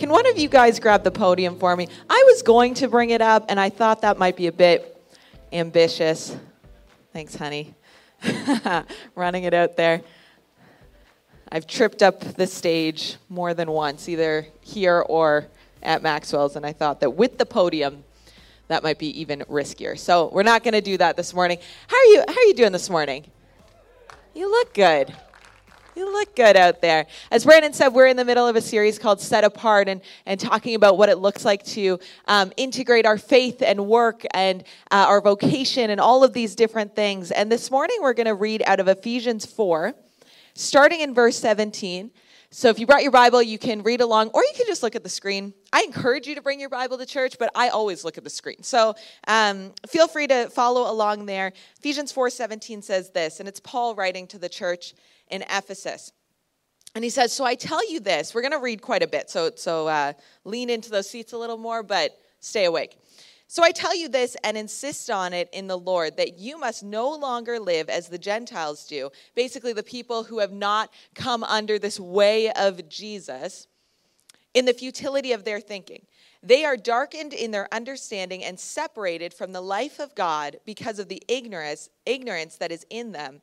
Can one of you guys grab the podium for me? I was going to bring it up, and I thought that might be a bit ambitious. Thanks, honey. Running it out there. I've tripped up the stage more than once, either here or at Maxwell's, and I thought that with the podium, that might be even riskier. So we're not going to do that this morning. How are you? How are you doing this morning? You look good. You look good out there. As Brandon said, we're in the middle of a series called Set Apart and, and talking about what it looks like to um, integrate our faith and work and uh, our vocation and all of these different things. And this morning we're going to read out of Ephesians 4, starting in verse 17. So if you brought your Bible, you can read along, or you can just look at the screen. I encourage you to bring your Bible to church, but I always look at the screen. So um, feel free to follow along there. Ephesians 4:17 says this, and it's Paul writing to the church in Ephesus. And he says, So I tell you this. We're going to read quite a bit, so, so uh, lean into those seats a little more, but stay awake. So I tell you this and insist on it in the Lord that you must no longer live as the Gentiles do, basically, the people who have not come under this way of Jesus, in the futility of their thinking. They are darkened in their understanding and separated from the life of God because of the ignorance, ignorance that is in them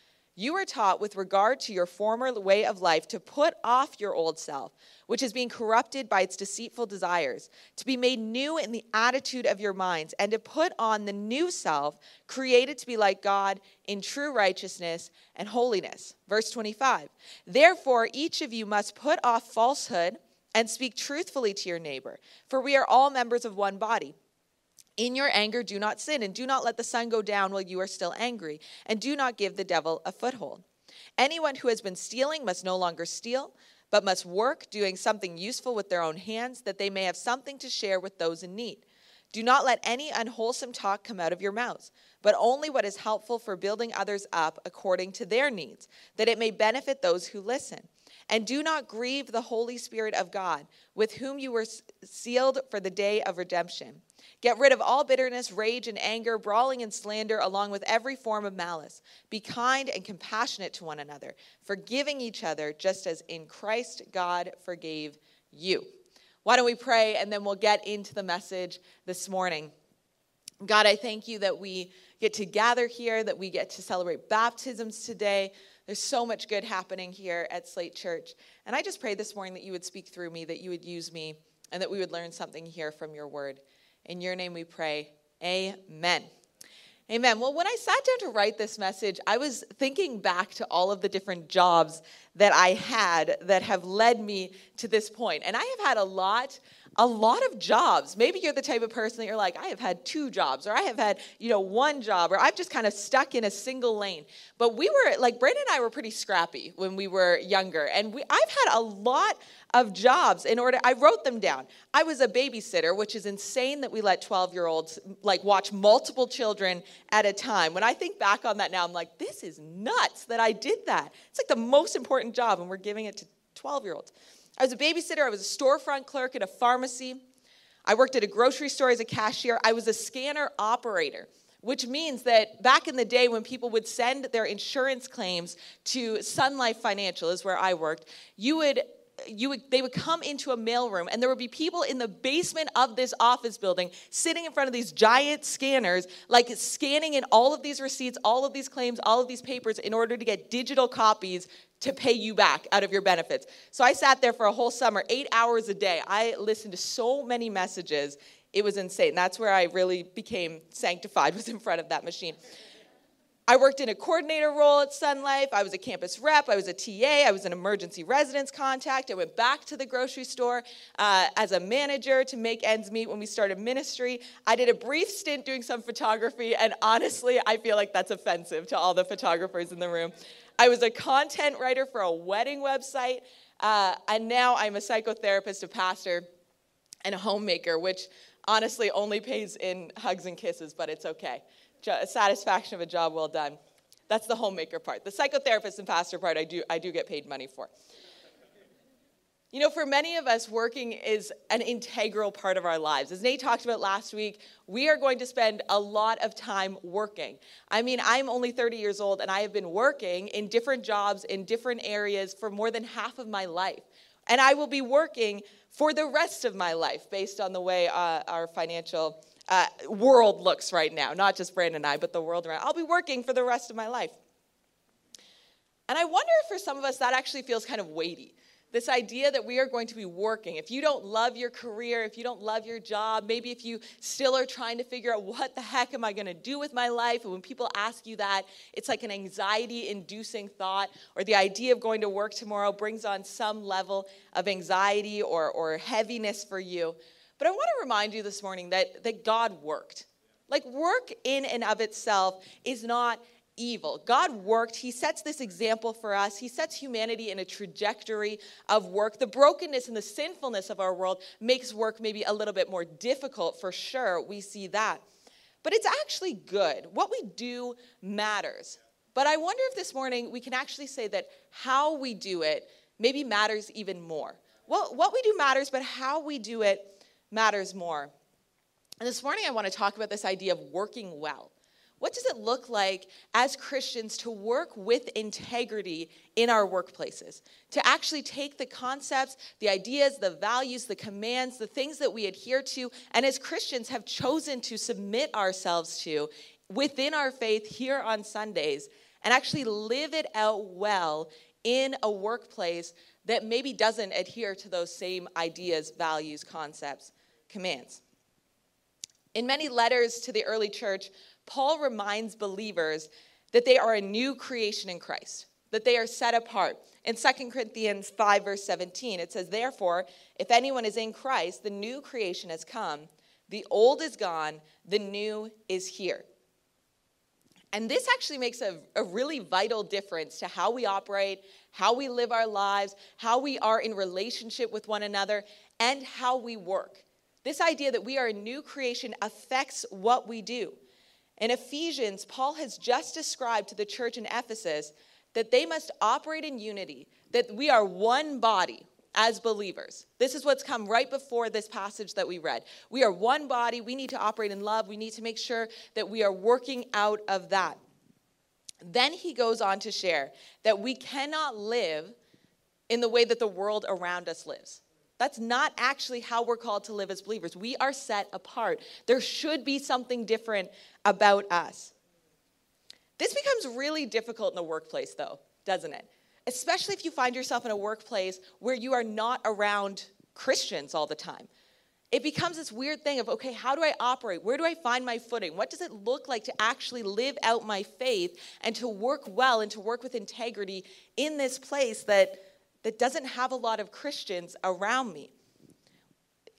You were taught with regard to your former way of life to put off your old self, which is being corrupted by its deceitful desires, to be made new in the attitude of your minds, and to put on the new self, created to be like God in true righteousness and holiness. Verse 25 Therefore, each of you must put off falsehood and speak truthfully to your neighbor, for we are all members of one body. In your anger, do not sin, and do not let the sun go down while you are still angry, and do not give the devil a foothold. Anyone who has been stealing must no longer steal, but must work, doing something useful with their own hands, that they may have something to share with those in need. Do not let any unwholesome talk come out of your mouths, but only what is helpful for building others up according to their needs, that it may benefit those who listen. And do not grieve the Holy Spirit of God, with whom you were sealed for the day of redemption. Get rid of all bitterness, rage, and anger, brawling and slander, along with every form of malice. Be kind and compassionate to one another, forgiving each other, just as in Christ God forgave you. Why don't we pray and then we'll get into the message this morning. God, I thank you that we get to gather here, that we get to celebrate baptisms today. There's so much good happening here at Slate Church. And I just pray this morning that you would speak through me, that you would use me, and that we would learn something here from your word. In your name we pray. Amen. Amen. Well, when I sat down to write this message, I was thinking back to all of the different jobs that I had that have led me to this point. And I have had a lot a lot of jobs. Maybe you're the type of person that you're like, I have had two jobs, or I have had, you know, one job, or I've just kind of stuck in a single lane. But we were like Brandon and I were pretty scrappy when we were younger, and we I've had a lot of jobs in order I wrote them down. I was a babysitter, which is insane that we let 12-year-olds like watch multiple children at a time. When I think back on that now, I'm like, this is nuts that I did that. It's like the most important job, and we're giving it to 12-year-olds. I was a babysitter, I was a storefront clerk at a pharmacy. I worked at a grocery store as a cashier. I was a scanner operator, which means that back in the day when people would send their insurance claims to Sun Life Financial, is where I worked, you would you would, they would come into a mailroom and there would be people in the basement of this office building sitting in front of these giant scanners like scanning in all of these receipts all of these claims all of these papers in order to get digital copies to pay you back out of your benefits. So I sat there for a whole summer, eight hours a day. I listened to so many messages. It was insane. That's where I really became sanctified, was in front of that machine. I worked in a coordinator role at Sun Life. I was a campus rep. I was a TA. I was an emergency residence contact. I went back to the grocery store uh, as a manager to make ends meet when we started ministry. I did a brief stint doing some photography, and honestly, I feel like that's offensive to all the photographers in the room. I was a content writer for a wedding website, uh, and now I'm a psychotherapist, a pastor, and a homemaker, which honestly only pays in hugs and kisses, but it's okay satisfaction of a job well done. That's the homemaker part. The psychotherapist and pastor part, I do, I do get paid money for. You know, for many of us, working is an integral part of our lives. As Nate talked about last week, we are going to spend a lot of time working. I mean, I'm only 30 years old and I have been working in different jobs in different areas for more than half of my life. And I will be working for the rest of my life based on the way uh, our financial uh, world looks right now, not just Brandon and I, but the world around. I'll be working for the rest of my life. And I wonder if for some of us that actually feels kind of weighty. This idea that we are going to be working. If you don't love your career, if you don't love your job, maybe if you still are trying to figure out what the heck am I going to do with my life, and when people ask you that, it's like an anxiety inducing thought, or the idea of going to work tomorrow brings on some level of anxiety or, or heaviness for you. But I want to remind you this morning that, that God worked. Like, work in and of itself is not evil. God worked. He sets this example for us. He sets humanity in a trajectory of work. The brokenness and the sinfulness of our world makes work maybe a little bit more difficult for sure. We see that. But it's actually good. What we do matters. But I wonder if this morning we can actually say that how we do it maybe matters even more. Well, what we do matters, but how we do it matters more. And this morning, I want to talk about this idea of working well. What does it look like as Christians to work with integrity in our workplaces? To actually take the concepts, the ideas, the values, the commands, the things that we adhere to, and as Christians have chosen to submit ourselves to within our faith here on Sundays, and actually live it out well in a workplace that maybe doesn't adhere to those same ideas, values, concepts, commands. In many letters to the early church, Paul reminds believers that they are a new creation in Christ, that they are set apart. In 2 Corinthians 5, verse 17, it says, Therefore, if anyone is in Christ, the new creation has come. The old is gone, the new is here. And this actually makes a, a really vital difference to how we operate, how we live our lives, how we are in relationship with one another, and how we work. This idea that we are a new creation affects what we do. In Ephesians, Paul has just described to the church in Ephesus that they must operate in unity, that we are one body as believers. This is what's come right before this passage that we read. We are one body. We need to operate in love. We need to make sure that we are working out of that. Then he goes on to share that we cannot live in the way that the world around us lives. That's not actually how we're called to live as believers. We are set apart. There should be something different about us. This becomes really difficult in the workplace, though, doesn't it? Especially if you find yourself in a workplace where you are not around Christians all the time. It becomes this weird thing of, okay, how do I operate? Where do I find my footing? What does it look like to actually live out my faith and to work well and to work with integrity in this place that that doesn't have a lot of Christians around me.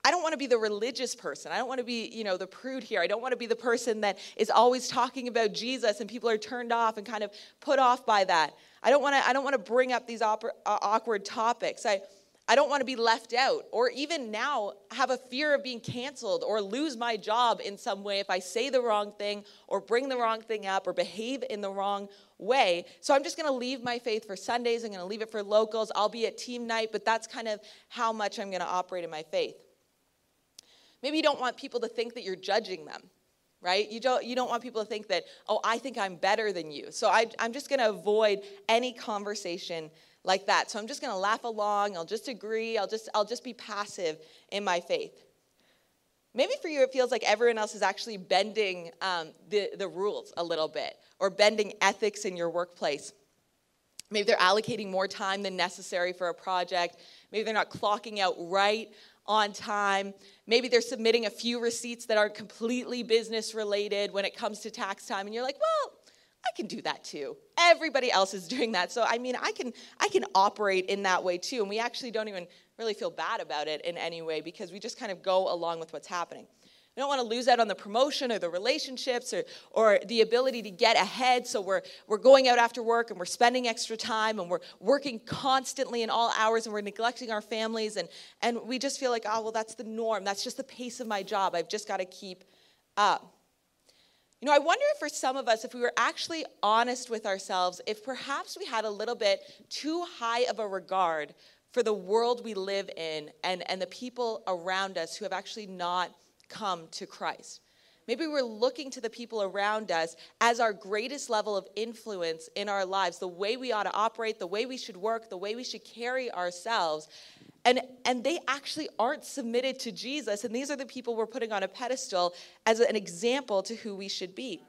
I don't want to be the religious person. I don't want to be, you know, the prude here. I don't want to be the person that is always talking about Jesus and people are turned off and kind of put off by that. I don't want to I don't want to bring up these uh, awkward topics. I I don't want to be left out or even now have a fear of being canceled or lose my job in some way if I say the wrong thing or bring the wrong thing up or behave in the wrong way. So I'm just going to leave my faith for Sundays. I'm going to leave it for locals. I'll be at team night, but that's kind of how much I'm going to operate in my faith. Maybe you don't want people to think that you're judging them right? You don't, you don't want people to think that, oh, I think I'm better than you. So I, I'm just going to avoid any conversation like that. So I'm just going to laugh along. I'll just agree. I'll just, I'll just be passive in my faith. Maybe for you, it feels like everyone else is actually bending um, the, the rules a little bit or bending ethics in your workplace. Maybe they're allocating more time than necessary for a project. Maybe they're not clocking out right on time. Maybe they're submitting a few receipts that aren't completely business related when it comes to tax time. And you're like, well, I can do that too. Everybody else is doing that. So I mean, I can I can operate in that way too. And we actually don't even really feel bad about it in any way because we just kind of go along with what's happening. We don't want to lose out on the promotion or the relationships or, or the ability to get ahead. So we're, we're going out after work and we're spending extra time and we're working constantly in all hours and we're neglecting our families. And, and we just feel like, oh, well, that's the norm. That's just the pace of my job. I've just got to keep up. You know, I wonder if for some of us, if we were actually honest with ourselves, if perhaps we had a little bit too high of a regard for the world we live in and, and the people around us who have actually not come to Christ. Maybe we're looking to the people around us as our greatest level of influence in our lives, the way we ought to operate, the way we should work, the way we should carry ourselves. And, and they actually aren't submitted to Jesus. And these are the people we're putting on a pedestal as an example to who we should be.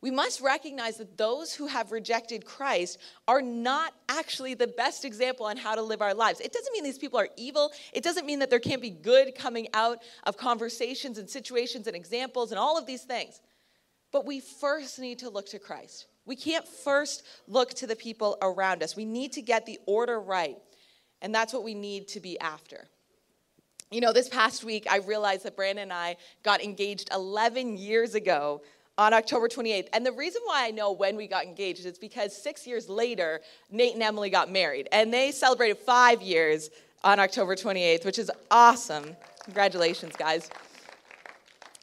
We must recognize that those who have rejected Christ are not actually the best example on how to live our lives. It doesn't mean these people are evil. It doesn't mean that there can't be good coming out of conversations and situations and examples and all of these things. But we first need to look to Christ. We can't first look to the people around us. We need to get the order right. And that's what we need to be after. You know, this past week, I realized that Brandon and I got engaged 11 years ago on October 28th. And the reason why I know when we got engaged is because six years later, Nate and Emily got married. And they celebrated five years on October 28th, which is awesome. Congratulations, guys.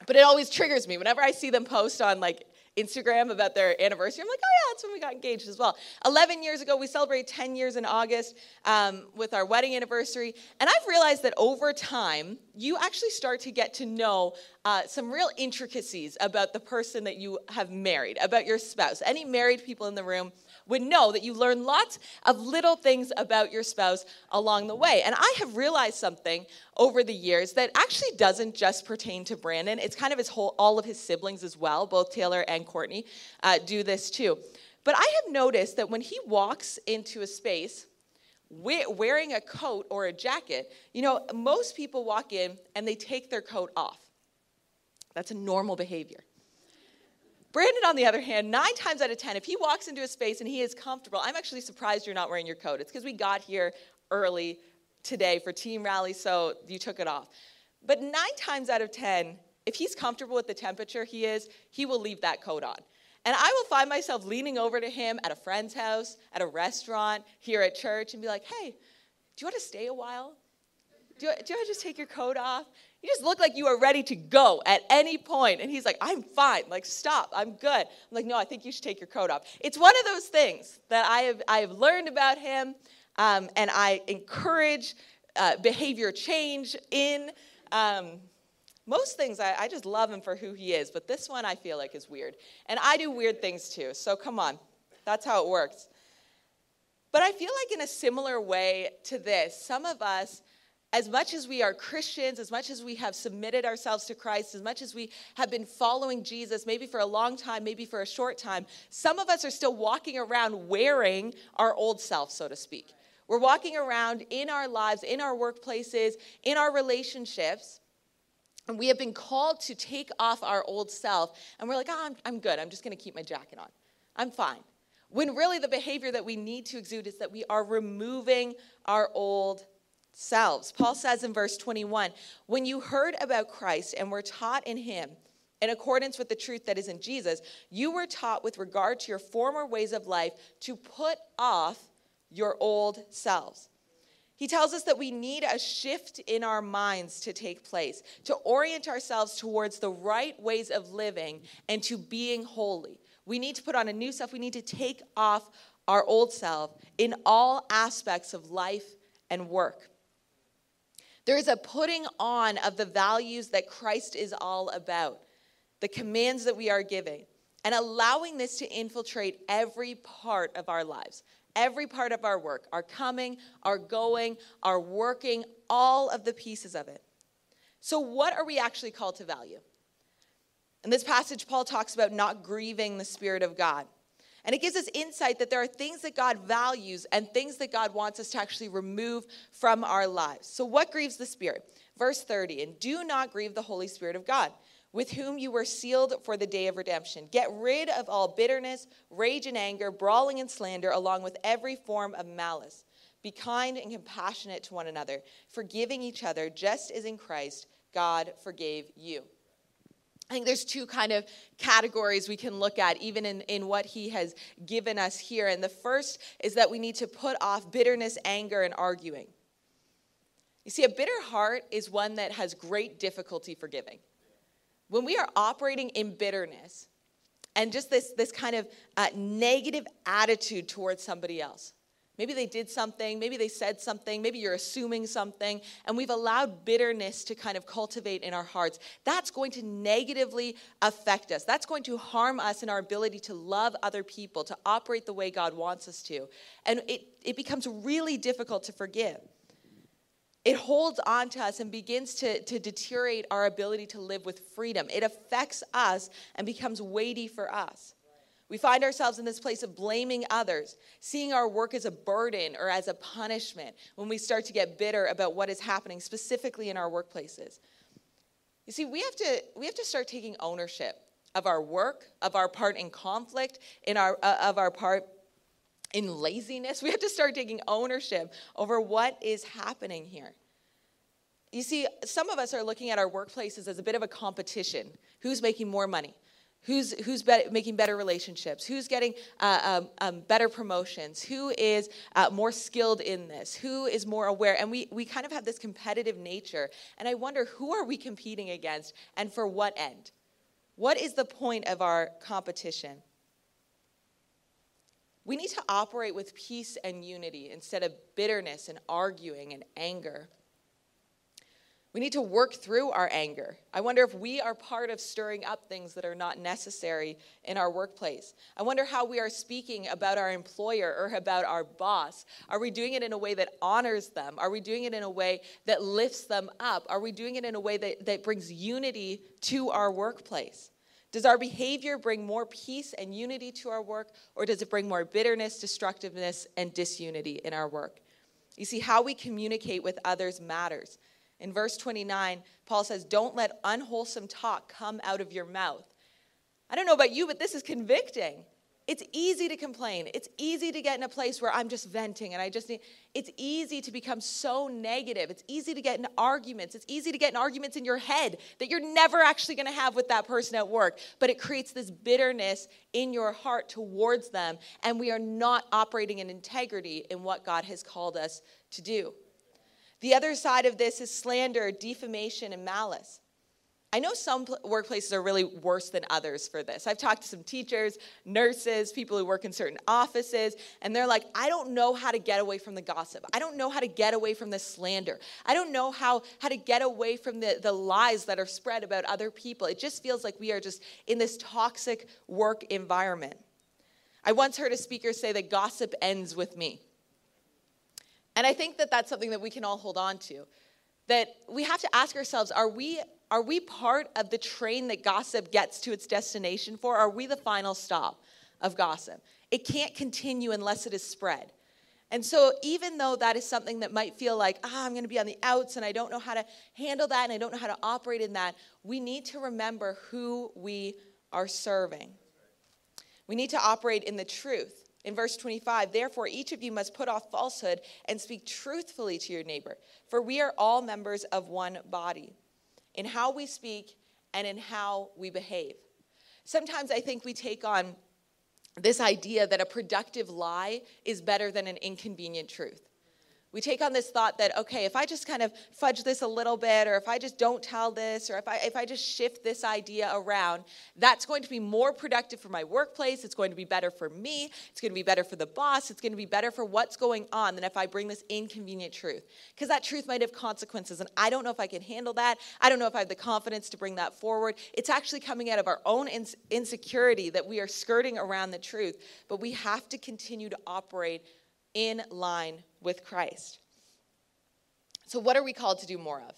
But it always triggers me whenever I see them post on like Instagram about their anniversary. I'm like, oh yeah, that's when we got engaged as well. 11 years ago, we celebrated 10 years in August um, with our wedding anniversary. And I've realized that over time, you actually start to get to know uh, some real intricacies about the person that you have married, about your spouse. Any married people in the room would know that you learn lots of little things about your spouse along the way. And I have realized something over the years that actually doesn't just pertain to Brandon. It's kind of his whole, all of his siblings as well. Both Taylor and Courtney uh, do this too. But I have noticed that when he walks into a space, wearing a coat or a jacket, you know, most people walk in and they take their coat off. That's a normal behavior. Brandon, on the other hand, nine times out of 10, if he walks into a space and he is comfortable, I'm actually surprised you're not wearing your coat. It's because we got here early today for team rally, so you took it off. But nine times out of 10, if he's comfortable with the temperature he is, he will leave that coat on. And I will find myself leaning over to him at a friend's house, at a restaurant, here at church, and be like, hey, do you want to stay a while? Do you, do you want to just take your coat off? You just look like you are ready to go at any point. And he's like, I'm fine. Like, stop. I'm good. I'm like, no, I think you should take your coat off. It's one of those things that I have, I have learned about him, um, and I encourage uh, behavior change in. Um, most things, I, I just love him for who he is, but this one I feel like is weird. And I do weird things too, so come on. That's how it works. But I feel like in a similar way to this, some of us as much as we are Christians, as much as we have submitted ourselves to Christ, as much as we have been following Jesus, maybe for a long time, maybe for a short time, some of us are still walking around wearing our old self, so to speak. We're walking around in our lives, in our workplaces, in our relationships, and we have been called to take off our old self, and we're like, oh, I'm, I'm good. I'm just going to keep my jacket on. I'm fine. When really the behavior that we need to exude is that we are removing our old selves. Paul says in verse 21 When you heard about Christ and were taught in him, in accordance with the truth that is in Jesus, you were taught with regard to your former ways of life to put off your old selves. He tells us that we need a shift in our minds to take place, to orient ourselves towards the right ways of living and to being holy. We need to put on a new self. We need to take off our old self in all aspects of life and work. There is a putting on of the values that Christ is all about, the commands that we are giving, and allowing this to infiltrate every part of our lives, every part of our work, our coming, our going, our working, all of the pieces of it. So, what are we actually called to value? In this passage, Paul talks about not grieving the Spirit of God. And it gives us insight that there are things that God values and things that God wants us to actually remove from our lives. So, what grieves the Spirit? Verse 30 And do not grieve the Holy Spirit of God, with whom you were sealed for the day of redemption. Get rid of all bitterness, rage and anger, brawling and slander, along with every form of malice. Be kind and compassionate to one another, forgiving each other, just as in Christ God forgave you. I think there's two kind of categories we can look at, even in, in what he has given us here. And the first is that we need to put off bitterness, anger, and arguing. You see, a bitter heart is one that has great difficulty forgiving. When we are operating in bitterness and just this, this kind of uh, negative attitude towards somebody else, maybe they did something, maybe they said something, maybe you're assuming something, and we've allowed bitterness to kind of cultivate in our hearts, that's going to negatively affect us. That's going to harm us in our ability to love other people, to operate the way God wants us to. And it, it becomes really difficult to forgive it holds on to us and begins to, to deteriorate our ability to live with freedom. It affects us and becomes weighty for us. We find ourselves in this place of blaming others, seeing our work as a burden or as a punishment when we start to get bitter about what is happening specifically in our workplaces. You see, we have to, we have to start taking ownership of our work, of our part in conflict, in our, uh, of our part in laziness. We have to start taking ownership over what is happening here. You see, some of us are looking at our workplaces as a bit of a competition. Who's making more money? Who's, who's be- making better relationships? Who's getting uh, um, um, better promotions? Who is uh, more skilled in this? Who is more aware? And we, we kind of have this competitive nature. And I wonder who are we competing against and for what end? What is the point of our competition? We need to operate with peace and unity instead of bitterness and arguing and anger. We need to work through our anger. I wonder if we are part of stirring up things that are not necessary in our workplace. I wonder how we are speaking about our employer or about our boss. Are we doing it in a way that honors them? Are we doing it in a way that lifts them up? Are we doing it in a way that, that brings unity to our workplace? Does our behavior bring more peace and unity to our work, or does it bring more bitterness, destructiveness, and disunity in our work? You see, how we communicate with others matters. In verse 29, Paul says, Don't let unwholesome talk come out of your mouth. I don't know about you, but this is convicting. It's easy to complain. It's easy to get in a place where I'm just venting and I just need, it's easy to become so negative. It's easy to get in arguments. It's easy to get in arguments in your head that you're never actually going to have with that person at work. But it creates this bitterness in your heart towards them. And we are not operating in integrity in what God has called us to do. The other side of this is slander, defamation, and malice. I know some workplaces are really worse than others for this. I've talked to some teachers, nurses, people who work in certain offices, and they're like, I don't know how to get away from the gossip. I don't know how to get away from the slander. I don't know how, how to get away from the, the lies that are spread about other people. It just feels like we are just in this toxic work environment. I once heard a speaker say that gossip ends with me. And I think that that's something that we can all hold on to. That we have to ask ourselves are we are we part of the train that gossip gets to its destination for? Are we the final stop of gossip? It can't continue unless it is spread. And so, even though that is something that might feel like, ah, I'm going to be on the outs and I don't know how to handle that and I don't know how to operate in that, we need to remember who we are serving. We need to operate in the truth. In verse 25, therefore, each of you must put off falsehood and speak truthfully to your neighbor, for we are all members of one body in how we speak and in how we behave. Sometimes I think we take on this idea that a productive lie is better than an inconvenient truth. We take on this thought that, okay, if I just kind of fudge this a little bit, or if I just don't tell this, or if I, if I just shift this idea around, that's going to be more productive for my workplace. It's going to be better for me. It's going to be better for the boss. It's going to be better for what's going on than if I bring this inconvenient truth. Because that truth might have consequences, and I don't know if I can handle that. I don't know if I have the confidence to bring that forward. It's actually coming out of our own insecurity that we are skirting around the truth, but we have to continue to operate in line with Christ. So, what are we called to do more of?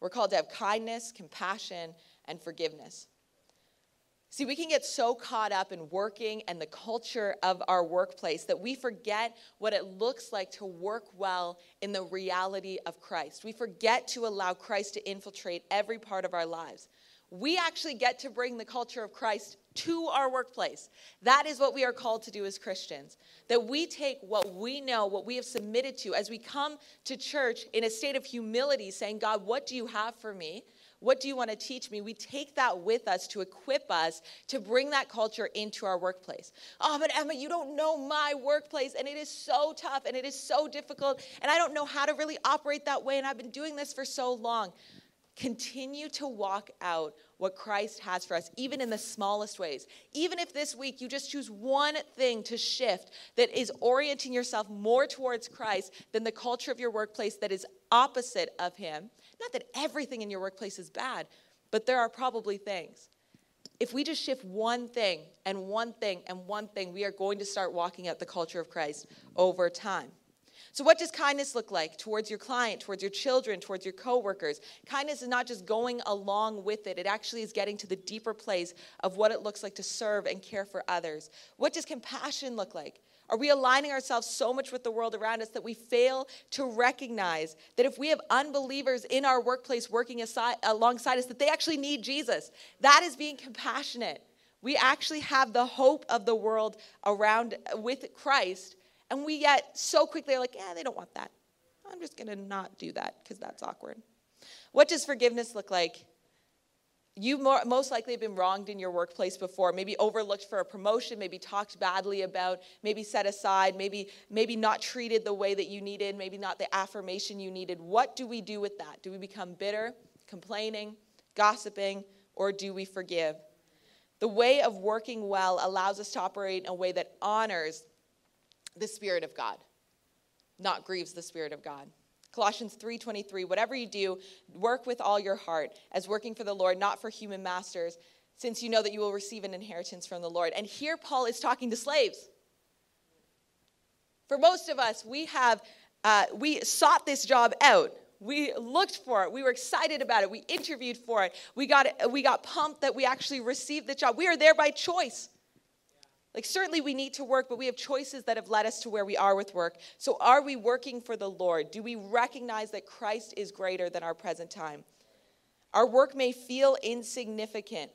We're called to have kindness, compassion, and forgiveness. See, we can get so caught up in working and the culture of our workplace that we forget what it looks like to work well in the reality of Christ. We forget to allow Christ to infiltrate every part of our lives. We actually get to bring the culture of Christ to our workplace. That is what we are called to do as Christians. That we take what we know, what we have submitted to, as we come to church in a state of humility, saying, God, what do you have for me? What do you want to teach me? We take that with us to equip us to bring that culture into our workplace. Oh, but Emma, you don't know my workplace, and it is so tough and it is so difficult, and I don't know how to really operate that way, and I've been doing this for so long. Continue to walk out what Christ has for us, even in the smallest ways. Even if this week you just choose one thing to shift that is orienting yourself more towards Christ than the culture of your workplace that is opposite of Him, not that everything in your workplace is bad, but there are probably things. If we just shift one thing and one thing and one thing, we are going to start walking out the culture of Christ over time. So, what does kindness look like towards your client, towards your children, towards your coworkers? Kindness is not just going along with it, it actually is getting to the deeper place of what it looks like to serve and care for others. What does compassion look like? Are we aligning ourselves so much with the world around us that we fail to recognize that if we have unbelievers in our workplace working aside, alongside us, that they actually need Jesus? That is being compassionate. We actually have the hope of the world around with Christ, and we yet so quickly are like, yeah, they don't want that. I'm just going to not do that because that's awkward. What does forgiveness look like? you more, most likely have been wronged in your workplace before maybe overlooked for a promotion maybe talked badly about maybe set aside maybe maybe not treated the way that you needed maybe not the affirmation you needed what do we do with that do we become bitter complaining gossiping or do we forgive the way of working well allows us to operate in a way that honors the spirit of god not grieves the spirit of god Colossians 3:23 Whatever you do, work with all your heart as working for the Lord, not for human masters, since you know that you will receive an inheritance from the Lord. And here Paul is talking to slaves. For most of us, we have uh, we sought this job out. We looked for it. We were excited about it. We interviewed for it. We got we got pumped that we actually received the job. We are there by choice. Like, certainly we need to work, but we have choices that have led us to where we are with work. So, are we working for the Lord? Do we recognize that Christ is greater than our present time? Our work may feel insignificant,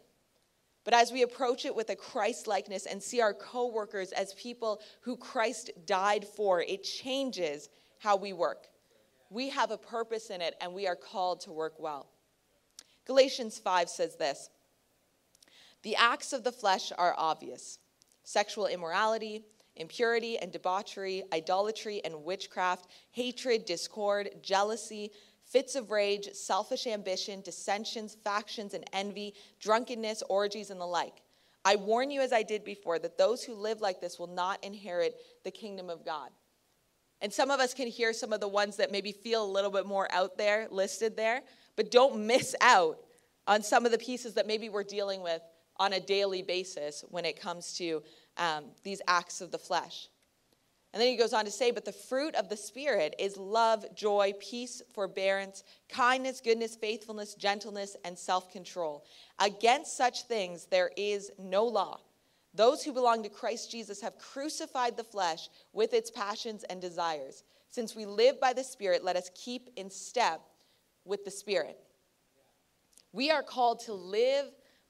but as we approach it with a Christ likeness and see our coworkers as people who Christ died for, it changes how we work. We have a purpose in it, and we are called to work well. Galatians 5 says this The acts of the flesh are obvious sexual immorality, impurity and debauchery, idolatry and witchcraft, hatred, discord, jealousy, fits of rage, selfish ambition, dissensions, factions, and envy, drunkenness, orgies, and the like. I warn you, as I did before, that those who live like this will not inherit the kingdom of God. And some of us can hear some of the ones that maybe feel a little bit more out there listed there, but don't miss out on some of the pieces that maybe we're dealing with on a daily basis when it comes to um, these acts of the flesh. And then he goes on to say, But the fruit of the Spirit is love, joy, peace, forbearance, kindness, goodness, faithfulness, gentleness, and self control. Against such things there is no law. Those who belong to Christ Jesus have crucified the flesh with its passions and desires. Since we live by the Spirit, let us keep in step with the Spirit. We are called to live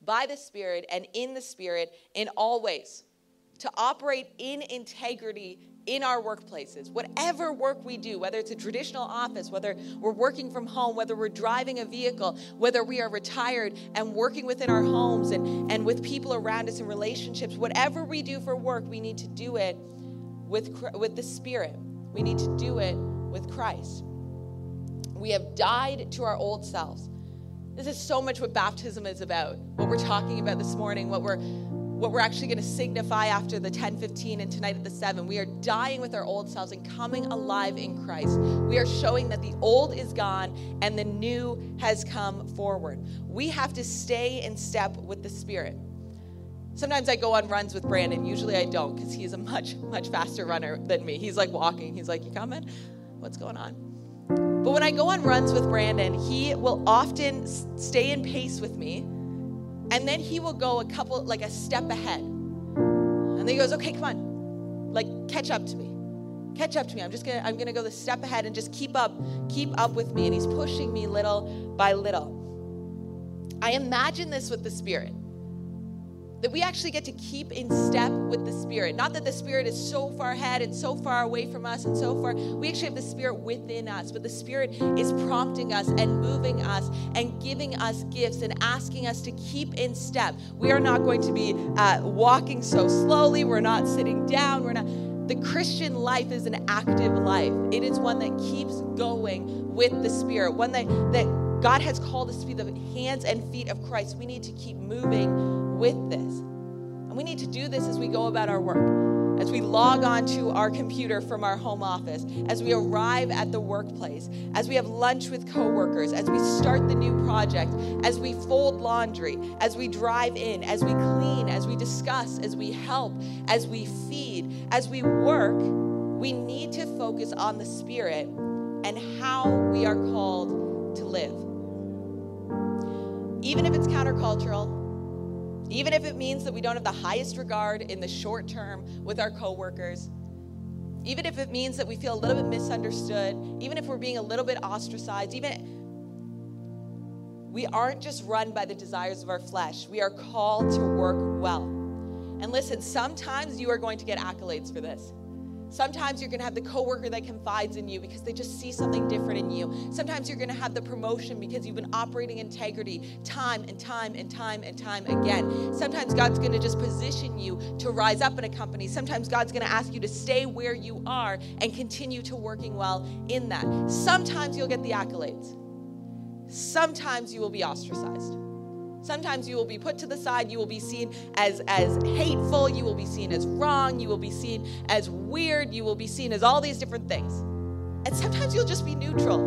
by the Spirit and in the Spirit in all ways, to operate in integrity in our workplaces. Whatever work we do, whether it's a traditional office, whether we're working from home, whether we're driving a vehicle, whether we are retired and working within our homes and, and with people around us in relationships, whatever we do for work, we need to do it with, with the Spirit. We need to do it with Christ. We have died to our old selves. This is so much what baptism is about. What we're talking about this morning, what we're what we're actually going to signify after the 10:15 and tonight at the 7. We are dying with our old selves and coming alive in Christ. We are showing that the old is gone and the new has come forward. We have to stay in step with the Spirit. Sometimes I go on runs with Brandon. Usually I don't because he's a much, much faster runner than me. He's like walking. He's like, You coming? What's going on? But when I go on runs with Brandon, he will often stay in pace with me. And then he will go a couple, like a step ahead. And then he goes, okay, come on. Like, catch up to me. Catch up to me. I'm just gonna, I'm gonna go the step ahead and just keep up, keep up with me. And he's pushing me little by little. I imagine this with the Spirit that we actually get to keep in step with the Spirit. Not that the Spirit is so far ahead and so far away from us and so far. We actually have the Spirit within us, but the Spirit is prompting us and moving us and giving us gifts and asking us to keep in step. We are not going to be uh, walking so slowly. We're not sitting down. We're not. The Christian life is an active life. It is one that keeps going with the Spirit, one that, that God has called us to be the hands and feet of Christ. We need to keep moving with this. And we need to do this as we go about our work, as we log on to our computer from our home office, as we arrive at the workplace, as we have lunch with coworkers, as we start the new project, as we fold laundry, as we drive in, as we clean, as we discuss, as we help, as we feed, as we work. We need to focus on the Spirit and how we are called to live even if it's countercultural, even if it means that we don't have the highest regard in the short term with our coworkers, even if it means that we feel a little bit misunderstood, even if we're being a little bit ostracized, even we aren't just run by the desires of our flesh. We are called to work well. And listen, sometimes you are going to get accolades for this. Sometimes you're going to have the coworker that confides in you because they just see something different in you. Sometimes you're going to have the promotion because you've been operating integrity time and time and time and time again. Sometimes God's going to just position you to rise up in a company. Sometimes God's going to ask you to stay where you are and continue to working well in that. Sometimes you'll get the accolades. Sometimes you will be ostracized. Sometimes you will be put to the side. You will be seen as, as hateful. You will be seen as wrong. You will be seen as weird. You will be seen as all these different things. And sometimes you'll just be neutral.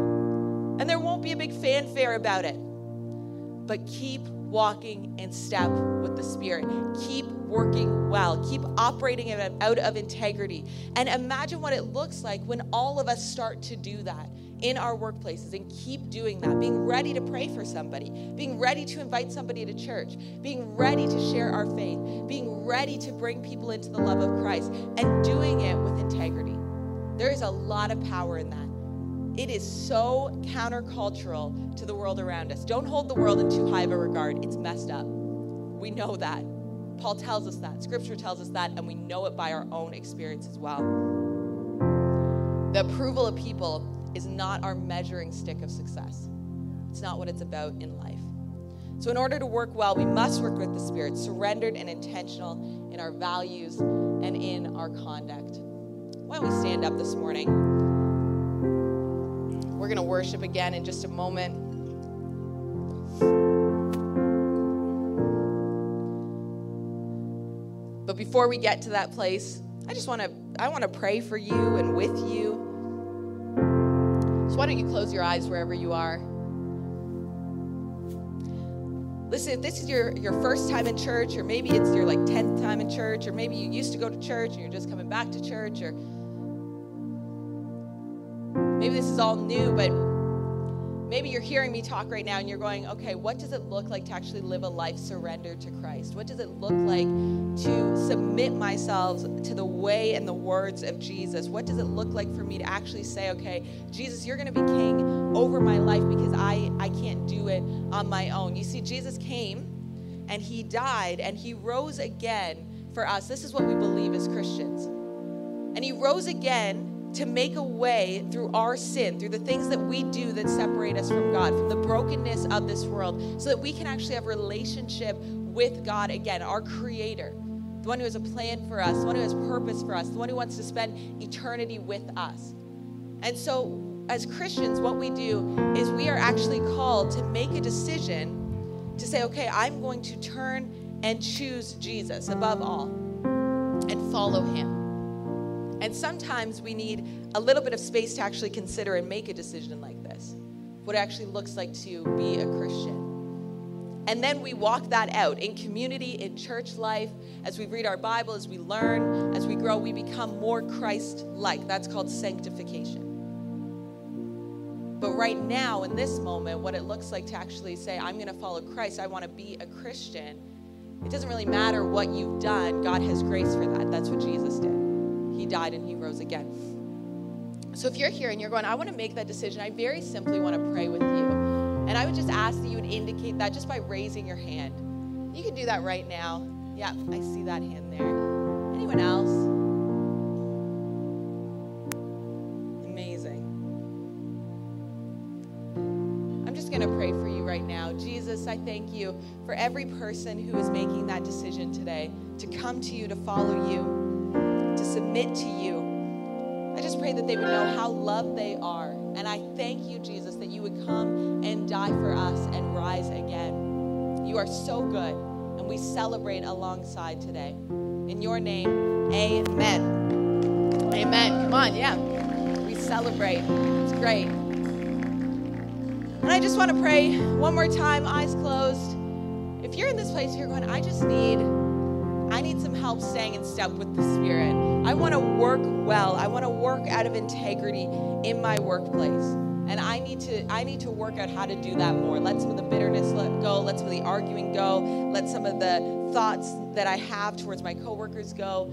And there won't be a big fanfare about it. But keep walking in step with the Spirit. Keep working well. Keep operating out of integrity. And imagine what it looks like when all of us start to do that in our workplaces and keep doing that. Being ready to pray for somebody, being ready to invite somebody to church, being ready to share our faith, being ready to bring people into the love of Christ, and doing it with integrity. There is a lot of power in that. It is so countercultural to the world around us. Don't hold the world in too high of a regard. It's messed up. We know that. Paul tells us that. Scripture tells us that, and we know it by our own experience as well. The approval of people is not our measuring stick of success. It's not what it's about in life. So, in order to work well, we must work with the Spirit, surrendered and intentional in our values and in our conduct. Why don't we stand up this morning? We're going to worship again in just a moment. But before we get to that place, I just want to I want to pray for you and with you why don't you close your eyes wherever you are? Listen, if this is your, your first time in church, or maybe it's your like 10th time in church, or maybe you used to go to church and you're just coming back to church, or maybe this is all new, but Maybe you're hearing me talk right now and you're going, okay, what does it look like to actually live a life surrendered to Christ? What does it look like to submit myself to the way and the words of Jesus? What does it look like for me to actually say, okay, Jesus, you're going to be king over my life because I, I can't do it on my own? You see, Jesus came and he died and he rose again for us. This is what we believe as Christians. And he rose again to make a way through our sin, through the things that we do that separate us from God, from the brokenness of this world, so that we can actually have relationship with God again, our creator, the one who has a plan for us, the one who has purpose for us, the one who wants to spend eternity with us. And so as Christians, what we do is we are actually called to make a decision to say, okay, I'm going to turn and choose Jesus above all and follow him. And sometimes we need a little bit of space to actually consider and make a decision like this what it actually looks like to be a Christian. And then we walk that out in community, in church life, as we read our Bible, as we learn, as we grow, we become more Christ like. That's called sanctification. But right now, in this moment, what it looks like to actually say, I'm going to follow Christ, I want to be a Christian, it doesn't really matter what you've done. God has grace for that. That's what died and he rose again. So if you're here and you're going, I want to make that decision, I very simply want to pray with you. And I would just ask that you would indicate that just by raising your hand. You can do that right now. Yeah, I see that hand there. Anyone else? Amazing. I'm just going to pray for you right now. Jesus, I thank you for every person who is making that decision today to come to you, to follow you, submit to you. I just pray that they would know how loved they are. And I thank you, Jesus, that you would come and die for us and rise again. You are so good, and we celebrate alongside today. In your name, amen. Amen. Come on, yeah. We celebrate. It's great. And I just want to pray one more time, eyes closed. If you're in this place, you're going, I just need help staying in step with the Spirit. I want to work well. I want to work out of integrity in my workplace. And I need to I need to work out how to do that more. Let some of the bitterness let go. Let some of the arguing go. Let some of the thoughts that I have towards my coworkers go.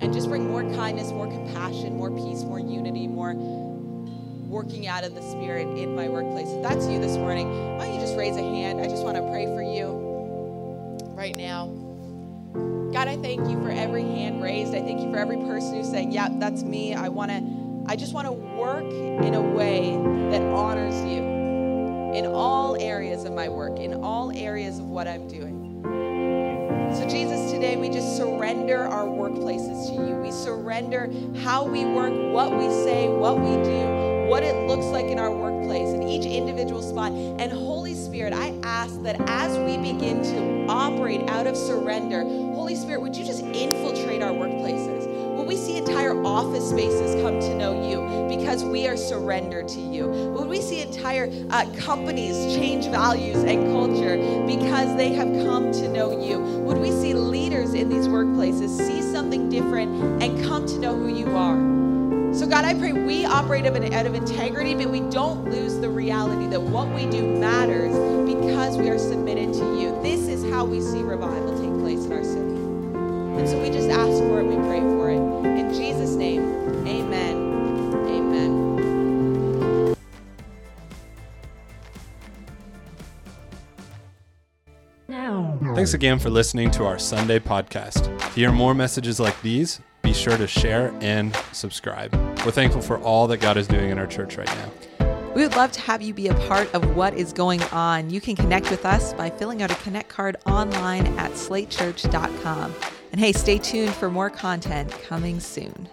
And just bring more kindness, more compassion, more peace, more unity, more working out of the Spirit in my workplace. If that's you this morning, why don't you just raise a hand? I just want to pray for you right now. God, I thank you for every hand raised. I thank you for every person who's saying, "Yeah, that's me. I want to I just want to work in a way that honors you in all areas of my work, in all areas of what I'm doing." So Jesus, today we just surrender our workplaces to you. We surrender how we work, what we say, what we do, what it looks like in our workplace, in each individual spot. And Holy Spirit, I ask that as we begin to operate out of surrender, Holy Spirit, would you just infiltrate our workplaces? Would we see entire office spaces come to know you because we are surrendered to you? Would we see entire uh, companies change values and culture because they have come to know you? Would we see leaders in these workplaces see something different and come to know who you are? So, God, I pray we operate out of integrity, but we don't lose the reality that what we do matters because we are submitted to you. This is how we see revival take place in our city. And so we just ask for it, we pray for it. In Jesus' name, amen. Amen. Thanks again for listening to our Sunday podcast. To hear more messages like these, be sure to share and subscribe. We're thankful for all that God is doing in our church right now. We would love to have you be a part of what is going on. You can connect with us by filling out a Connect card online at slatechurch.com. And hey, stay tuned for more content coming soon.